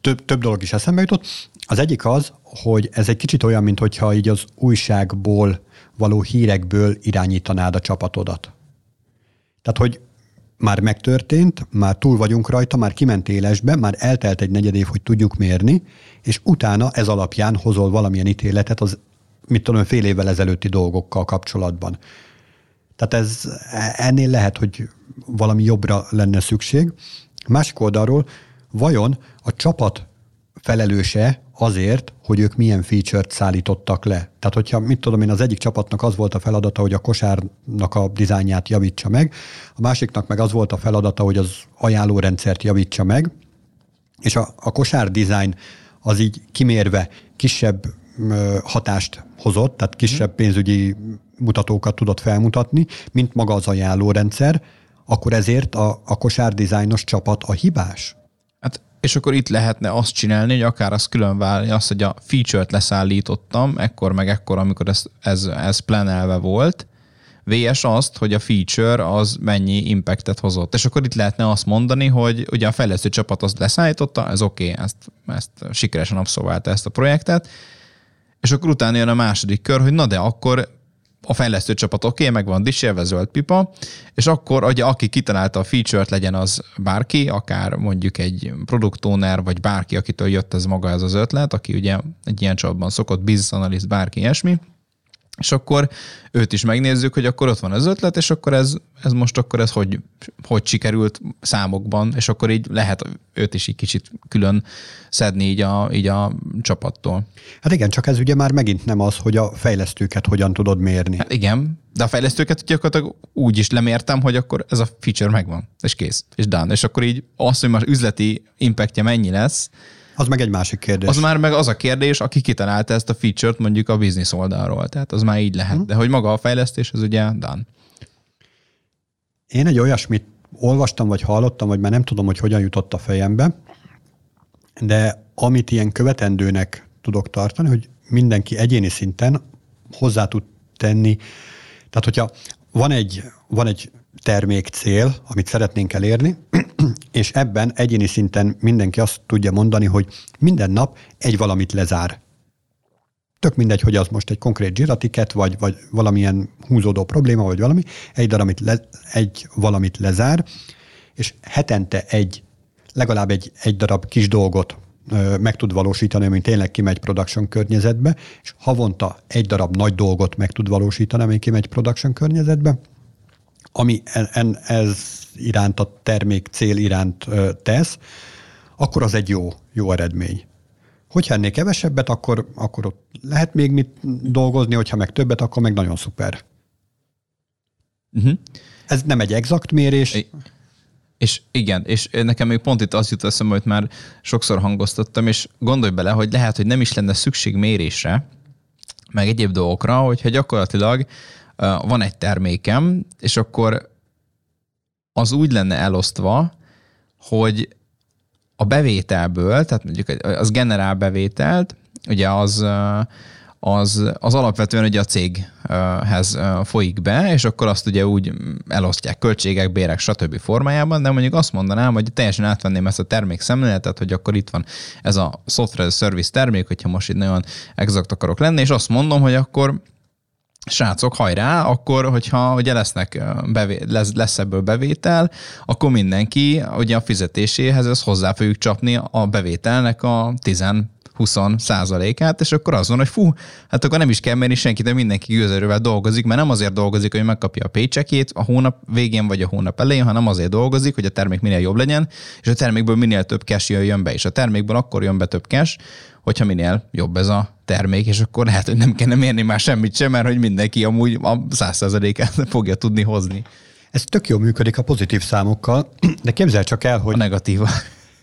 több, több dolog is eszembe jutott. Az egyik az, hogy ez egy kicsit olyan, mint hogyha így az újságból való hírekből irányítanád a csapatodat. Tehát, hogy már megtörtént, már túl vagyunk rajta, már kiment élesbe, már eltelt egy negyed év, hogy tudjuk mérni, és utána ez alapján hozol valamilyen ítéletet az, mit tudom, fél évvel ezelőtti dolgokkal kapcsolatban. Tehát ez ennél lehet, hogy valami jobbra lenne szükség. Másik oldalról, vajon a csapat felelőse azért, hogy ők milyen feature-t szállítottak le. Tehát, hogyha, mit tudom én, az egyik csapatnak az volt a feladata, hogy a kosárnak a dizájnját javítsa meg, a másiknak meg az volt a feladata, hogy az ajánlórendszert javítsa meg, és a, a kosár dizájn az így kimérve kisebb hatást hozott, tehát kisebb pénzügyi mutatókat tudott felmutatni, mint maga az ajánlórendszer, akkor ezért a, a kosárdizájnos csapat a hibás? És akkor itt lehetne azt csinálni, hogy akár az külön válni, azt, hogy a feature-t leszállítottam, ekkor meg ekkor, amikor ez, ez, ez planelve volt, VS azt, hogy a feature az mennyi impactet hozott. És akkor itt lehetne azt mondani, hogy ugye a fejlesztő csapat azt leszállította, ez oké, okay, ezt, ezt sikeresen abszolválta ezt a projektet, és akkor utána jön a második kör, hogy na de akkor a fejlesztő csapat oké, okay, meg van zöld pipa, és akkor, ugye, aki kitalálta a feature-t, legyen az bárki, akár mondjuk egy product owner, vagy bárki, akitől jött ez maga ez az ötlet, aki ugye egy ilyen csapatban szokott, business analyst, bárki ilyesmi, és akkor őt is megnézzük, hogy akkor ott van az ötlet, és akkor ez, ez most akkor ez hogy, hogy sikerült számokban, és akkor így lehet őt is egy kicsit külön szedni így a, így a csapattól. Hát igen, csak ez ugye már megint nem az, hogy a fejlesztőket hogyan tudod mérni. Hát igen, de a fejlesztőket gyakorlatilag úgy is lemértem, hogy akkor ez a feature megvan, és kész, és done. És akkor így az, hogy már üzleti impactja mennyi lesz, az meg egy másik kérdés. Az már meg az a kérdés, aki kitalálta ezt a feature-t mondjuk a biznisz oldalról. Tehát az már így lehet. Hmm. De hogy maga a fejlesztés, az ugye done. Én egy olyasmit olvastam, vagy hallottam, vagy már nem tudom, hogy hogyan jutott a fejembe, de amit ilyen követendőnek tudok tartani, hogy mindenki egyéni szinten hozzá tud tenni. Tehát, hogyha van egy, van egy termék cél, amit szeretnénk elérni, és ebben egyéni szinten mindenki azt tudja mondani, hogy minden nap egy valamit lezár. Tök mindegy, hogy az most egy konkrét zsiratiket, vagy, vagy valamilyen húzódó probléma, vagy valami, egy, darabit le, egy valamit lezár, és hetente egy, legalább egy, egy darab kis dolgot ö, meg tud valósítani, ami tényleg kimegy production környezetbe, és havonta egy darab nagy dolgot meg tud valósítani, ami kimegy production környezetbe, ami en, ez iránt, a termék cél iránt tesz, akkor az egy jó, jó eredmény. Hogyha ennél kevesebbet, akkor, akkor ott lehet még mit dolgozni, hogyha meg többet, akkor meg nagyon szuper. Uh-huh. Ez nem egy exakt mérés. I- és igen, és nekem még pont itt azt jut eszembe, hogy már sokszor hangoztattam, és gondolj bele, hogy lehet, hogy nem is lenne szükség mérésre, meg egyéb dolgokra, hogyha gyakorlatilag van egy termékem, és akkor az úgy lenne elosztva, hogy a bevételből, tehát mondjuk az generál bevételt, ugye az, az, az alapvetően ugye a céghez folyik be, és akkor azt ugye úgy elosztják költségek, bérek, stb. formájában, de mondjuk azt mondanám, hogy teljesen átvenném ezt a termék szemléletet, hogy akkor itt van ez a software service termék, hogyha most itt nagyon exakt akarok lenni, és azt mondom, hogy akkor srácok, hajrá, akkor, hogyha ugye lesznek bevé, lesz, lesz ebből bevétel, akkor mindenki ugye a fizetéséhez ezt hozzá fogjuk csapni a bevételnek a 10 20 százalékát, és akkor az van, hogy fú, hát akkor nem is kell mérni senkit, de mindenki gőzerővel dolgozik, mert nem azért dolgozik, hogy megkapja a paycheckét a hónap végén vagy a hónap elején, hanem azért dolgozik, hogy a termék minél jobb legyen, és a termékből minél több cash jöjjön be, és a termékből akkor jön be több cash, hogyha minél jobb ez a termék, és akkor lehet, hogy nem kellene mérni már semmit sem, mert hogy mindenki amúgy a százszerzalékát fogja tudni hozni. Ez tök jól működik a pozitív számokkal, de képzel csak el, hogy... A negatíva.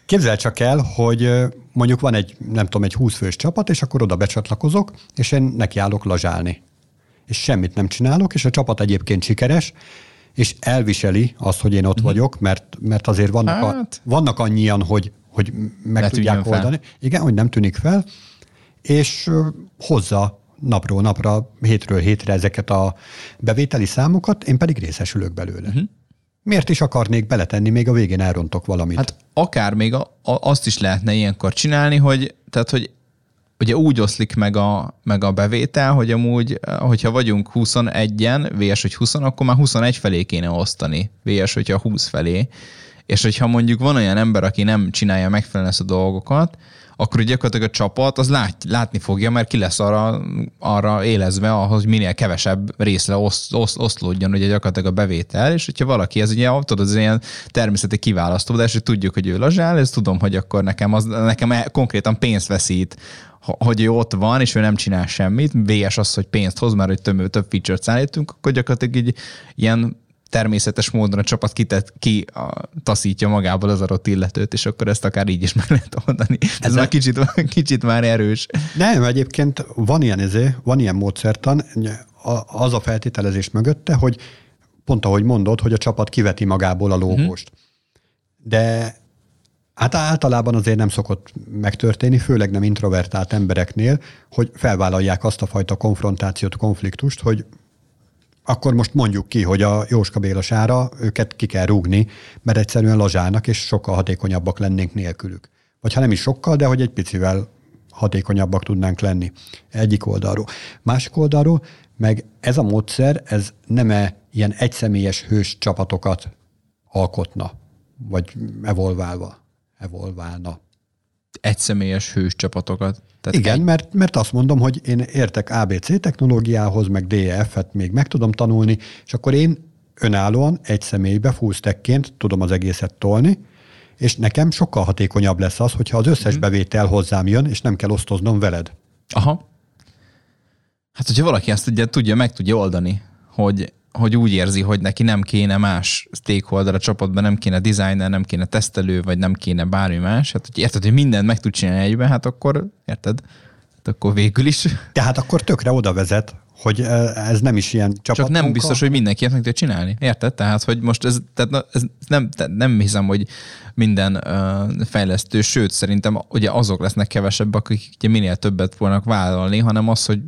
Képzel csak el, hogy mondjuk van egy, nem tudom, egy 20 fős csapat, és akkor oda becsatlakozok, és én nekiállok lazsálni. És semmit nem csinálok, és a csapat egyébként sikeres, és elviseli azt, hogy én ott uh-huh. vagyok, mert, mert azért vannak, hát. a, vannak annyian, hogy, hogy meg ne tudják oldani. Fel. Igen, hogy nem tűnik fel, és hozza napról napra, hétről hétre ezeket a bevételi számokat, én pedig részesülök belőle. Uh-huh. Miért is akarnék beletenni, még a végén elrontok valamit? Hát akár még a, a, azt is lehetne ilyenkor csinálni, hogy, tehát, hogy ugye úgy oszlik meg a, meg a bevétel, hogy amúgy, hogyha vagyunk 21-en, VS, hogy 20, akkor már 21 felé kéne osztani, VS, hogyha 20 felé. És hogyha mondjuk van olyan ember, aki nem csinálja megfelelően ezt a dolgokat, akkor gyakorlatilag a csapat az lát, látni fogja, mert ki lesz arra, arra élezve, ahhoz hogy minél kevesebb részre osz, osz, oszlódjon ugye gyakorlatilag a bevétel, és hogyha valaki ez ugye, tudod, az ilyen természeti kiválasztó, de és tudjuk, hogy ő lazsál, ezt tudom, hogy akkor nekem, az, nekem e- konkrétan pénzt veszít hogy ő ott van, és ő nem csinál semmit, VS az, hogy pénzt hoz, mert hogy több, több feature-t szállítunk, akkor gyakorlatilag így ilyen természetes módon a csapat kitett, ki a, taszítja magából az adott illetőt, és akkor ezt akár így is meg lehet oldani. Ez, Ez már kicsit, kicsit már erős. Nem, egyébként van ilyen, ezé, van ilyen módszertan, az a feltételezés mögötte, hogy pont ahogy mondod, hogy a csapat kiveti magából a lógóst. Uh-huh. De Hát általában azért nem szokott megtörténni, főleg nem introvertált embereknél, hogy felvállalják azt a fajta konfrontációt, konfliktust, hogy akkor most mondjuk ki, hogy a Jóska Béla sára őket ki kell rúgni, mert egyszerűen lazsának, és sokkal hatékonyabbak lennénk nélkülük. Vagy ha nem is sokkal, de hogy egy picivel hatékonyabbak tudnánk lenni egyik oldalról. Másik oldalról meg ez a módszer, ez nem -e ilyen egyszemélyes hős csapatokat alkotna, vagy evolválva evolválna. Egyszemélyes hős csapatokat. Tehát Igen, egy... mert, mert azt mondom, hogy én értek ABC technológiához, meg DEF-et még meg tudom tanulni, és akkor én önállóan egy személybe fullstackként tudom az egészet tolni, és nekem sokkal hatékonyabb lesz az, hogyha az összes mm. bevétel hozzám jön, és nem kell osztoznom veled. Aha. Hát, hogyha valaki ezt ugye tudja, meg tudja oldani, hogy hogy úgy érzi, hogy neki nem kéne más stakeholder a csapatban, nem kéne designer, nem kéne tesztelő, vagy nem kéne bármi más. Hát, hogy érted, hogy mindent meg tud csinálni egyben, hát akkor, érted? Hát akkor végül is. Tehát akkor tökre oda vezet, hogy ez nem is ilyen csapat. Csak nem biztos, hogy mindenki ezt meg tudja csinálni. Érted? Tehát, hogy most ez, tehát ez nem, tehát nem hiszem, hogy minden uh, fejlesztő, sőt, szerintem ugye azok lesznek kevesebbek, akik ugye minél többet fognak vállalni, hanem az, hogy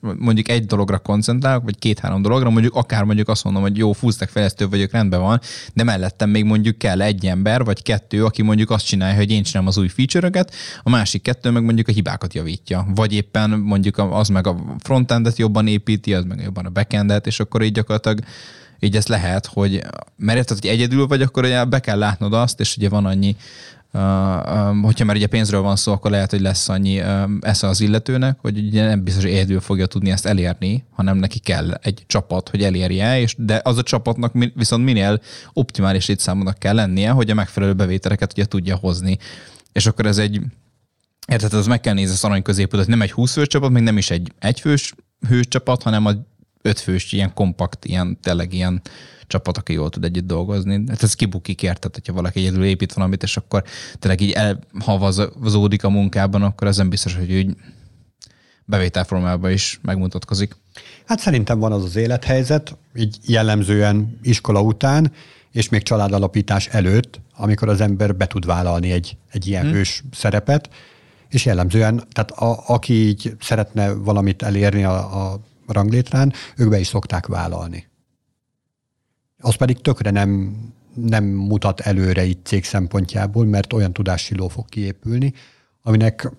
mondjuk egy dologra koncentrálok, vagy két-három dologra, mondjuk akár mondjuk azt mondom, hogy jó, fullstack fejlesztő vagyok, rendben van, de mellettem még mondjuk kell egy ember, vagy kettő, aki mondjuk azt csinálja, hogy én csinálom az új feature-öket, a másik kettő meg mondjuk a hibákat javítja. Vagy éppen mondjuk az meg a frontendet jobban építi, az meg jobban a backendet, és akkor így gyakorlatilag így ez lehet, hogy mert érted, hogy egyedül vagy, akkor ugye be kell látnod azt, és ugye van annyi hogyha már ugye pénzről van szó, akkor lehet, hogy lesz annyi esze az illetőnek, hogy ugye nem biztos, hogy egyedül fogja tudni ezt elérni, hanem neki kell egy csapat, hogy elérje, és de az a csapatnak viszont minél optimális létszámúnak kell lennie, hogy a megfelelő bevételeket ugye tudja hozni. És akkor ez egy Érted, az meg kell nézni az arany középutat, nem egy 20 fős csapat, még nem is egy egyfős hős csapat, hanem a ötfős, ilyen kompakt, ilyen tényleg ilyen csapat, aki jól tud együtt dolgozni. Hát ez kibukik, érted, hogyha valaki egyedül épít valamit, és akkor tényleg így elhavazódik a munkában, akkor ez nem biztos, hogy úgy bevételformában is megmutatkozik. Hát szerintem van az az élethelyzet, így jellemzően iskola után, és még családalapítás előtt, amikor az ember be tud vállalni egy, egy ilyen hmm. hős szerepet, és jellemzően, tehát a, aki így szeretne valamit elérni a, a ranglétrán, ők be is szokták vállalni az pedig tökre nem, nem mutat előre itt cég szempontjából, mert olyan tudássiló fog kiépülni, aminek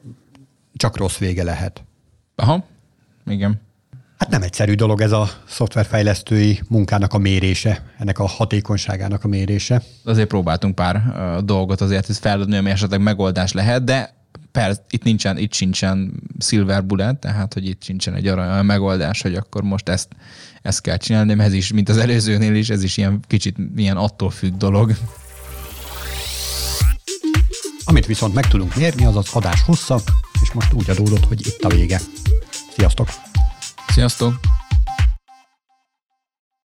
csak rossz vége lehet. Aha, igen. Hát nem egyszerű dolog ez a szoftverfejlesztői munkának a mérése, ennek a hatékonyságának a mérése. Azért próbáltunk pár dolgot azért ezt feladni, ami esetleg megoldás lehet, de persze, itt nincsen, itt sincsen silver bullet, tehát hogy itt sincsen egy arany megoldás, hogy akkor most ezt ezt kell csinálni, mert ez is, mint az előzőnél is, ez is ilyen kicsit ilyen attól függ dolog. Amit viszont meg tudunk mérni, az az adás hossza, és most úgy adódott, hogy itt a vége. Sziasztok! Sziasztok!